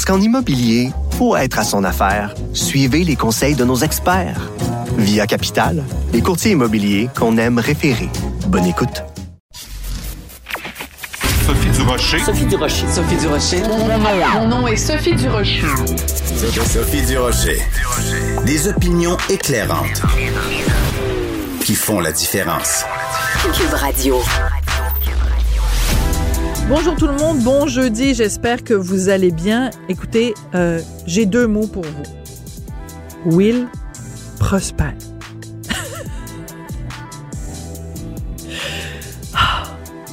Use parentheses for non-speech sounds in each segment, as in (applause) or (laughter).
Parce qu'en immobilier, pour être à son affaire, suivez les conseils de nos experts. Via Capital, les courtiers immobiliers qu'on aime référer. Bonne écoute. Sophie Durocher. Sophie Durocher. Sophie Durocher. Mon nom est Sophie Durocher. Sophie Durocher. Des opinions éclairantes qui font la différence. Cube Radio. Bonjour tout le monde, bon jeudi, j'espère que vous allez bien. Écoutez, euh, j'ai deux mots pour vous. Will Prosper.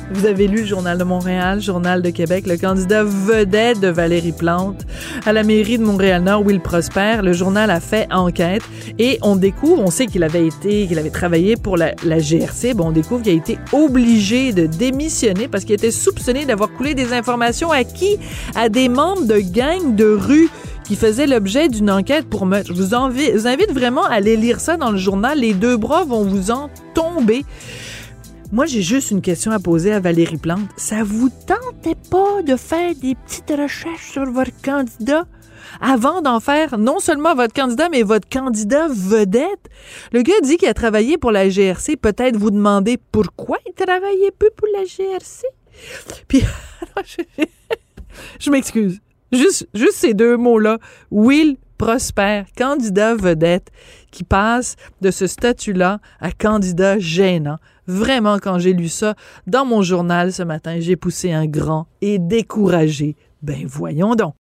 Vous avez lu le Journal de Montréal, Journal de Québec, le candidat vedette de Valérie Plante à la mairie de Montréal-Nord, Will Prosper. Le journal a fait enquête et on découvre, on sait qu'il avait été, qu'il avait travaillé pour la, GRC. Bon, on découvre qu'il a été obligé de démissionner parce qu'il était soupçonné d'avoir coulé des informations à qui? À des membres de gangs de rue qui faisaient l'objet d'une enquête pour meurtre. Je vous invite vraiment à aller lire ça dans le journal. Les deux bras vont vous en tomber. Moi, j'ai juste une question à poser à Valérie Plante. Ça vous tentait pas de faire des petites recherches sur votre candidat? Avant d'en faire non seulement votre candidat, mais votre candidat vedette? Le gars dit qu'il a travaillé pour la GRC. Peut-être vous demandez pourquoi il travaillait peu pour la GRC? Puis, (laughs) je, je m'excuse. Juste, juste ces deux mots-là. Will Prosper, candidat vedette, qui passe de ce statut-là à candidat gênant. Vraiment, quand j'ai lu ça dans mon journal ce matin, j'ai poussé un grand et découragé. Ben voyons donc.